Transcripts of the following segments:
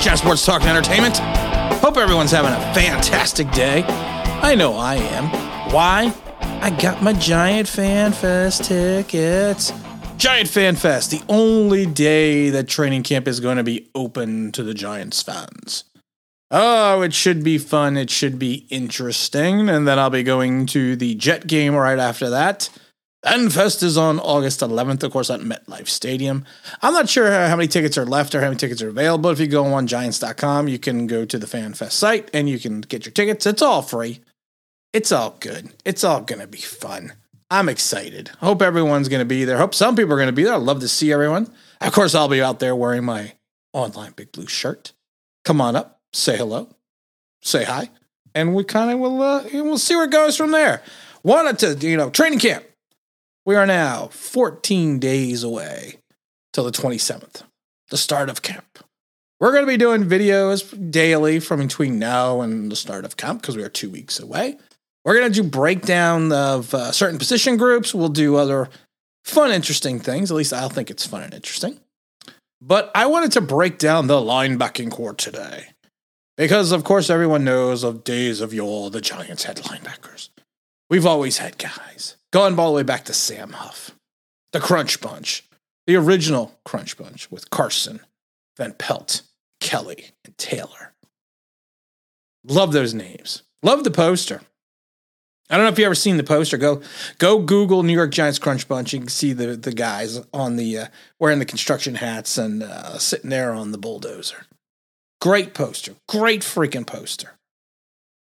Giants Sports Talk and Entertainment. Hope everyone's having a fantastic day. I know I am. Why? I got my Giant Fan Fest tickets. Giant Fan Fest, the only day that training camp is going to be open to the Giants fans. Oh, it should be fun. It should be interesting. And then I'll be going to the Jet game right after that. FanFest is on August 11th, of course, at MetLife Stadium. I'm not sure how many tickets are left or how many tickets are available. If you go on Giants.com, you can go to the FanFest site and you can get your tickets. It's all free. It's all good. It's all going to be fun. I'm excited. Hope everyone's going to be there. Hope some people are going to be there. I'd love to see everyone. Of course, I'll be out there wearing my online Big Blue shirt. Come on up, say hello, say hi, and we kind of will uh, we'll see where it goes from there. Wanted to, you know, training camp we are now 14 days away till the 27th, the start of camp. We're going to be doing videos daily from between now and the start of camp because we are two weeks away. We're going to do breakdown of uh, certain position groups. We'll do other fun, interesting things. At least I'll think it's fun and interesting. But I wanted to break down the linebacking core today because, of course, everyone knows of days of yore the Giants had linebackers. We've always had guys Going all the way back to Sam Huff, the Crunch Bunch, the original Crunch Bunch with Carson, Van Pelt, Kelley, and Taylor. Love those names. Love the poster. I don't know if you ever seen the poster. Go go Google New York Giants Crunch Bunch. You can see the the guys on the uh, wearing the construction hats and uh, sitting there on the bulldozer. Great poster. Great freaking poster.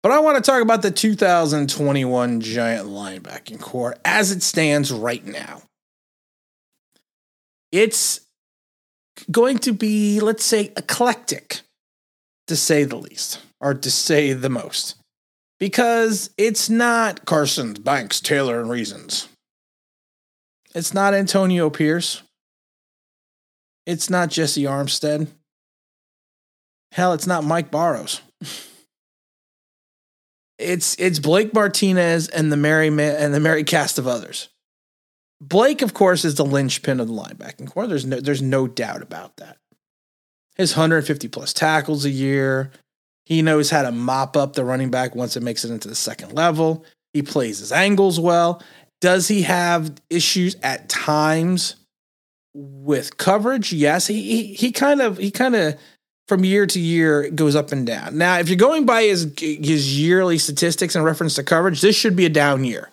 But I want to talk about the 2021 Giant linebacking core as it stands right now. It's going to be, let's say, eclectic, to say the least, or to say the most, because it's not Carson, Banks, Taylor, and Reasons. It's not Antonio Pierce. It's not Jessie Armstead. Hell, it's not Mike Barrows. It's it's Blake Martinez and the merry and the merry cast of others. Blake, of course, is the linchpin of the linebacking core. There's no there's no doubt about that. His 150 plus tackles a year. He knows how to mop up the running back once it makes it into the second level. He plays his angles well. Does he have issues at times with coverage? Yes, he he, he kind of he kind of from year to year it goes up and down. Now, if you're going by his his yearly statistics in reference to coverage, this should be a down year.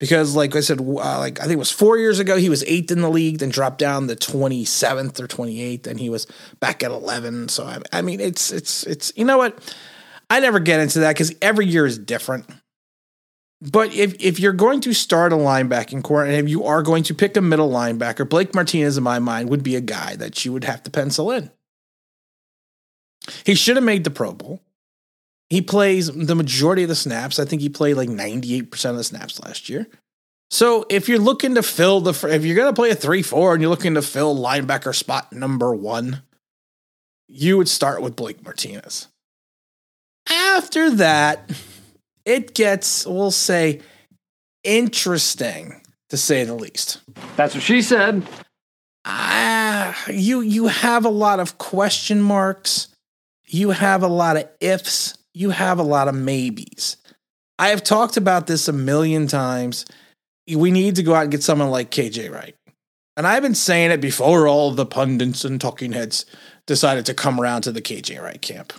Because, like I said, uh, like I think it was four years ago, he was eighth in the league, then dropped down the twenty seventh or twenty eighth, and he was back at eleven. So I, I mean, it's it's it's you know what, I never get into that because every year is different. But if if you're going to start a linebacking core, and if you are going to pick a middle linebacker, Blake Martinez, in my mind, would be a guy that you would have to pencil in. He should have made the Pro Bowl. He plays the majority of the snaps. I think he played like 98% of the snaps last year. So if you're looking to fill the, if you're going to play a 3 4 and you're looking to fill linebacker spot number one, you would start with Blake Martinez. After that, it gets, we'll say, interesting to say the least. That's what she said. Ah, you you have a lot of question marks you have a lot of ifs, you have a lot of maybes. I have talked about this a million times. We need to go out and get someone like KJ Wright. And I've been saying it before all the pundits and talking heads decided to come around to the KJ Wright camp.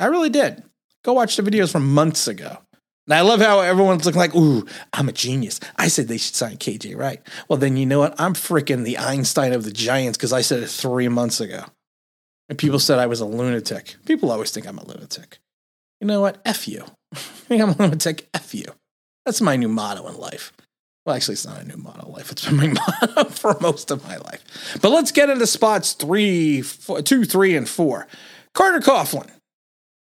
I really did. Go watch the videos from months ago. And I love how everyone's looking like, ooh, I'm a genius. I said they should sign KJ Wright. Well, then you know what? I'm freaking the Einstein of the Giants because I said it three months ago. And people said I was a lunatic. People always think I'm a lunatic. You know what? F you. I think I'm a lunatic. F you. That's my new motto in life. Well, actually, it's not a new motto in life. It's been my motto for most of my life. But let's get into spots three, four, two, three, and four. Carter Coughlin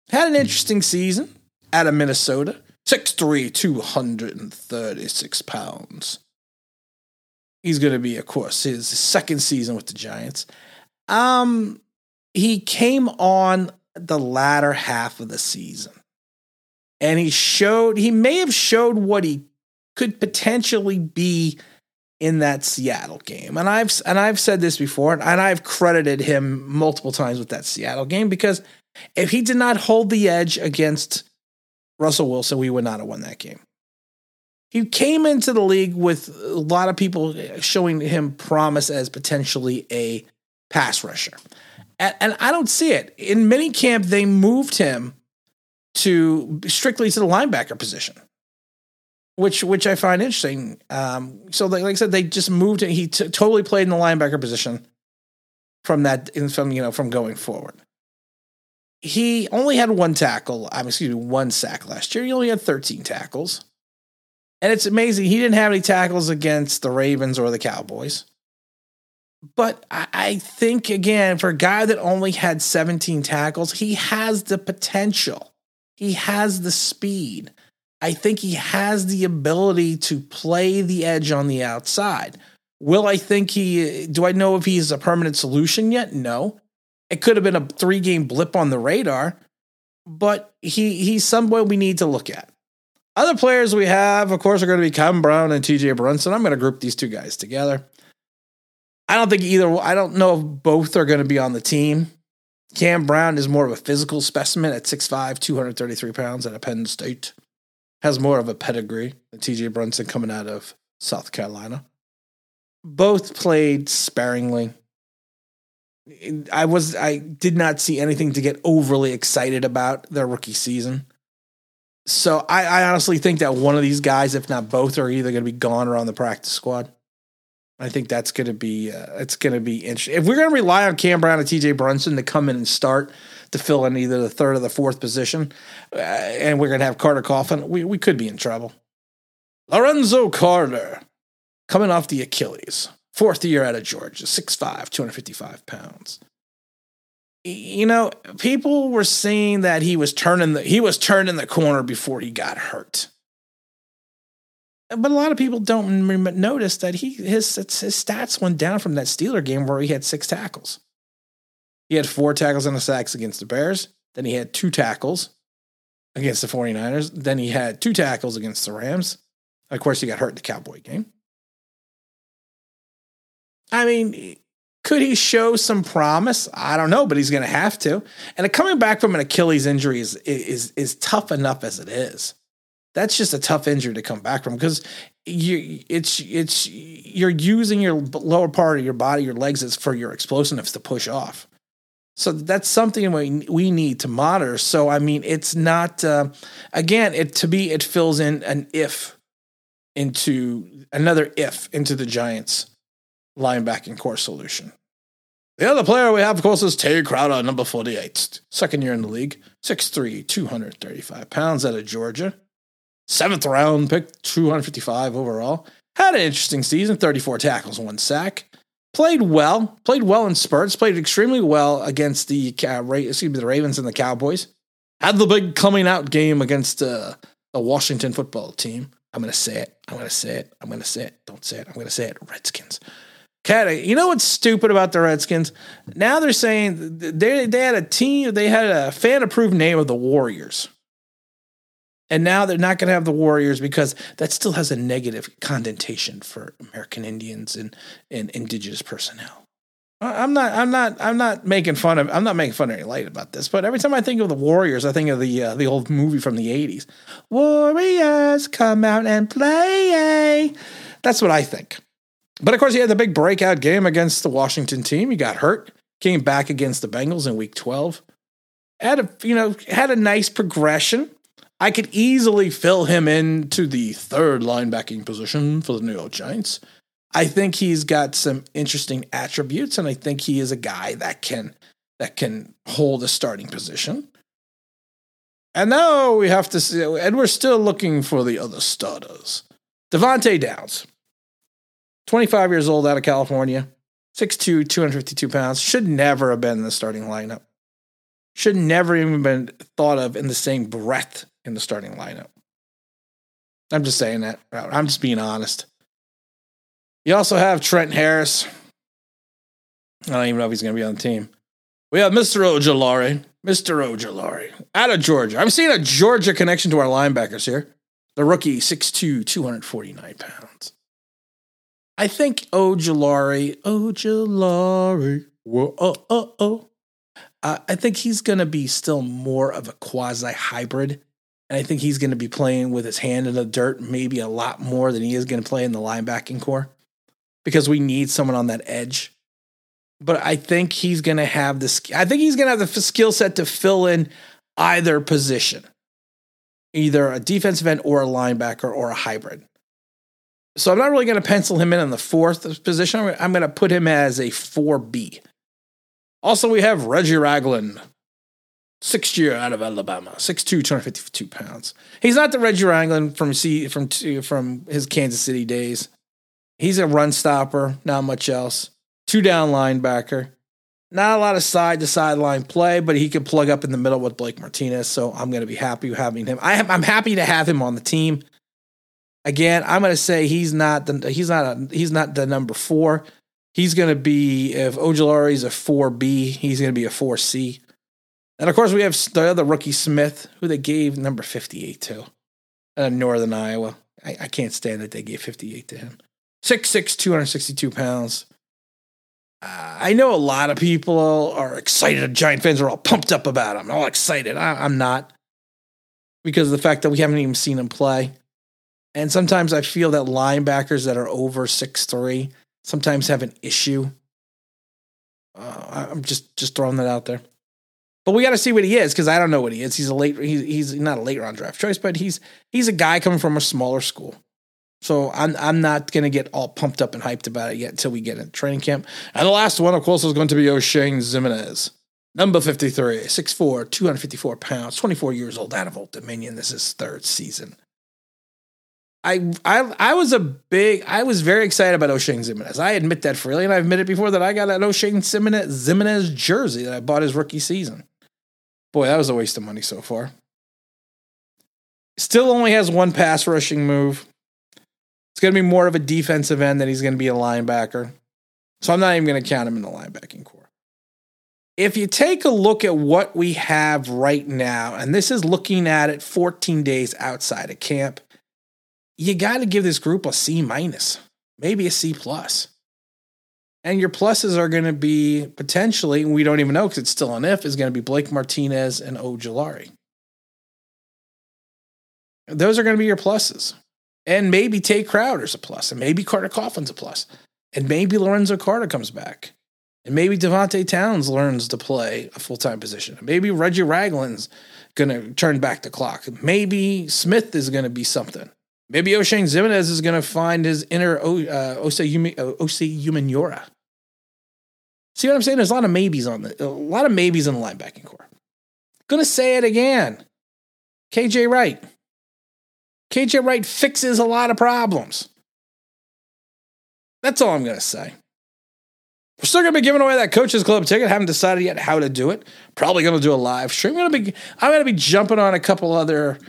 had an interesting season out of Minnesota. 6'3, 236 pounds. He's going to be, of course, his second season with the Giants. Um, he came on the latter half of the season and he showed he may have showed what he could potentially be in that Seattle game. And I've and I've said this before and I've credited him multiple times with that Seattle game because if he did not hold the edge against Russell Wilson, we would not have won that game. He came into the league with a lot of people showing him promise as potentially a pass rusher. And, and I don't see it. In minicamp, they moved him to strictly to the linebacker position which which I find interesting. Um, so, like, like, I said, they just moved. Him. He t- totally played in the linebacker position from that In from you know from going forward. He only had one tackle. I'm excuse me, one sack last year. He only had 13 tackles, and it's amazing he didn't have any tackles against the Ravens or the Cowboys. But I, think again, for a guy that only had 17 tackles, he has the potential. He has the speed I think he has the ability to play the edge on the outside. Will I think he, do I know if he's a permanent solution yet? No. It could have been a three game blip on the radar, but he he's someone we need to look at. Other players we have, of course, are going to be Kevin Brown and TJ Brunson. I'm going to group these two guys together. I don't think either, I don't know if both are going to be on the team. Cam Brown is more of a physical specimen at 6'5, 233 pounds at Penn State has more of a pedigree than TJ Brunson coming out of South Carolina. Both played sparingly. I was I did not see anything to get overly excited about their rookie season. So I, I honestly think that one of these guys, if not both, are either going to be gone or on the practice squad. I think that's going to be uh, it's going to be interesting. If we're going to rely on Cam Brown and T.J. Brunson to come in and start, to fill in either the third or the fourth position, uh, and we're going to have Carter Coughlin, we, we could be in trouble. Lorenzo Carter, coming off the Achilles, fourth year out of Georgia, 6'5, 255 pounds. You know, people were saying that he was turning the he was turning the corner before he got hurt. But a lot of people don't notice that he his his stats went down from that Steeler game where he had six tackles. He had four tackles and a sacks against the Bears. Then he had two tackles against the 49ers. Then he had two tackles against the Rams. Of course, he got hurt in the Cowboy game. I mean, could he show some promise? I don't know, but he's going to have to. And coming back from an Achilles injury is, is, is tough enough as it is. That's just a tough injury to come back from because you it's it's you're using your lower part of your body, your legs, as for your explosiveness to push off. So that's something we we need to monitor. So I mean, it's not uh, again. It to me, it fills in an if into another if into the Giants linebacking core solution. The other player we have, of course, is Tae Crowder, number 48, second year in the league, 6'3, 235 pounds out of Georgia. Seventh round pick, 255 overall. Had an interesting season, 34 tackles, one sack played well, played well in spurts, played extremely well against the uh, excuse me, the Ravens and the Cowboys. Had the big coming out game against uh, the Washington football team. I'm gonna say it. I'm gonna say it. I'm gonna say it. Don't say it. I'm gonna say it. Redskins. Cat, you know what's stupid about the Redskins? Now they're saying they they had a team, they had a fan approved name of the Warriors. And now they're not going to have the Warriors because that still has a negative connotation for American Indians and, and indigenous personnel. I'm not. I'm not. I'm not making fun of. I'm not making fun of any light about this. But every time I think of the Warriors, I think of the uh, the old movie from the '80s. Warriors, come out and play. That's what I think. But of course, he had the big breakout game against the Washington team. He got hurt. Came back against the Bengals in Week 12. Had a you know had a nice progression. I could easily fill him into the third linebacking position for the New York Giants. I think he's got some interesting attributes, and I think he is a guy that can that can hold a starting position. And now we have to see, and we're still looking for the other starters. Devante Downs, 25 years old out of California, 6'2, 252 pounds, should never have been in the starting lineup. Should never even been thought of in the same breath in the starting lineup. I'm just saying that. I'm just being honest. You also have Trent Harris. I don't even know if he's going to be on the team. We have Mr. Ojulari. Mr. Ojulari out of Georgia. I'm seeing a Georgia connection to our linebackers here. The rookie, 6'2, 249 pounds. I think Ojulari, Ojulari, whoa, oh, oh, oh. Uh, I think he's going to be still more of a quasi hybrid. And I think he's going to be playing with his hand in the dirt maybe a lot more than he is going to play in the linebacking core because we need someone on that edge. But I think he's going to have this. I think he's going to have the skill set to fill in either position, either a defensive end or a linebacker or a hybrid. So I'm not really going to pencil him in on the fourth position. I'm going to put him as a 4B. Also, we have Reggie Ragland, sixth year out of Alabama, 6'2", 252 pounds. He's not the Reggie Ragland from C, from from his Kansas City days. He's a run stopper, not much else. Two down linebacker. Not a lot of side to sideline play, but he can plug up in the middle with Blake Martinez. So I'm going to be happy having him. I am, I'm happy to have him on the team. Again, I'm going to say he's not the he's not a, he's not the number four. He's going to be if Ojulari is a four B, he's going to be a four C. And of course, we have the other rookie Smith, who they gave number 58 to, uh, Northern Iowa. I, I can't stand that they gave 58 to him. 6'6, 262 pounds. Uh, I know a lot of people are excited. Giant fans are all pumped up about him, all excited. I, I'm not because of the fact that we haven't even seen him play. And sometimes I feel that linebackers that are over six three sometimes have an issue. Uh, I'm just just throwing that out there. But we got to see what he is because I don't know what he is. He's a late. He's he's not a late round draft choice, but he's he's a guy coming from a smaller school. So I'm I'm not to get all pumped up and hyped about it yet until we get in training camp. And the last one, of course, is going to be Oshane Ximines. Number 53, 6'4, 254 pounds, 24 years old out of Old Dominion. This is third season. I I I was a big I was very excited about Oshane Ximines. I admit that freely, and I've admitted before that I got an Oshane Ximines, Ximines jersey that I bought his rookie season. Boy, that was a waste of money so far. Still only has one pass rushing move. It's going to be more of a defensive end than he's going to be a linebacker. So I'm not even going to count him in the linebacking core. If you take a look at what we have right now, and this is looking at it 14 days outside of camp, you got to give this group a C minus, maybe a C plus. And your pluses are going to be potentially, we don't even know because it's still an if, is going to be Blake Martinez and Ojulari. Those are going to be your pluses. And maybe Tae Crowder's a plus, and maybe Carter Coughlin's a plus, and maybe Lorenzo Carter comes back, and maybe Devante Downs learns to play a full time position. Maybe Reggie Ragland's going to turn back the clock. Maybe Smith is going to be something. Maybe Oshane Ximines is going to find his inner uh, Osi Umenyiora. See what I'm saying? There's a lot of maybes on the, a lot of maybes in the linebacking core. Gonna say it again. KJ Wright. KJ Wright fixes a lot of problems. That's all I'm gonna say. We're still gonna be giving away that coaches club ticket. Haven't decided yet how to do it. Probably gonna do a live stream. Gonna be I'm gonna be jumping on a couple other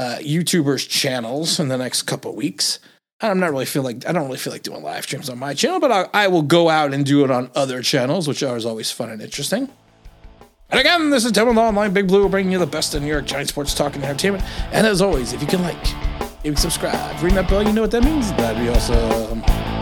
uh, YouTubers' channels in the next couple weeks. I'm not really feel like I don't really feel like doing live streams on my channel, but I, I will go out and do it on other channels, which are always fun and interesting. And again, this is Tim with Online Big Blue, bringing you the best of New York Giant sports talk and entertainment. And as always, if you can like, if you subscribe, ring that bell, you know what that means. That'd be awesome.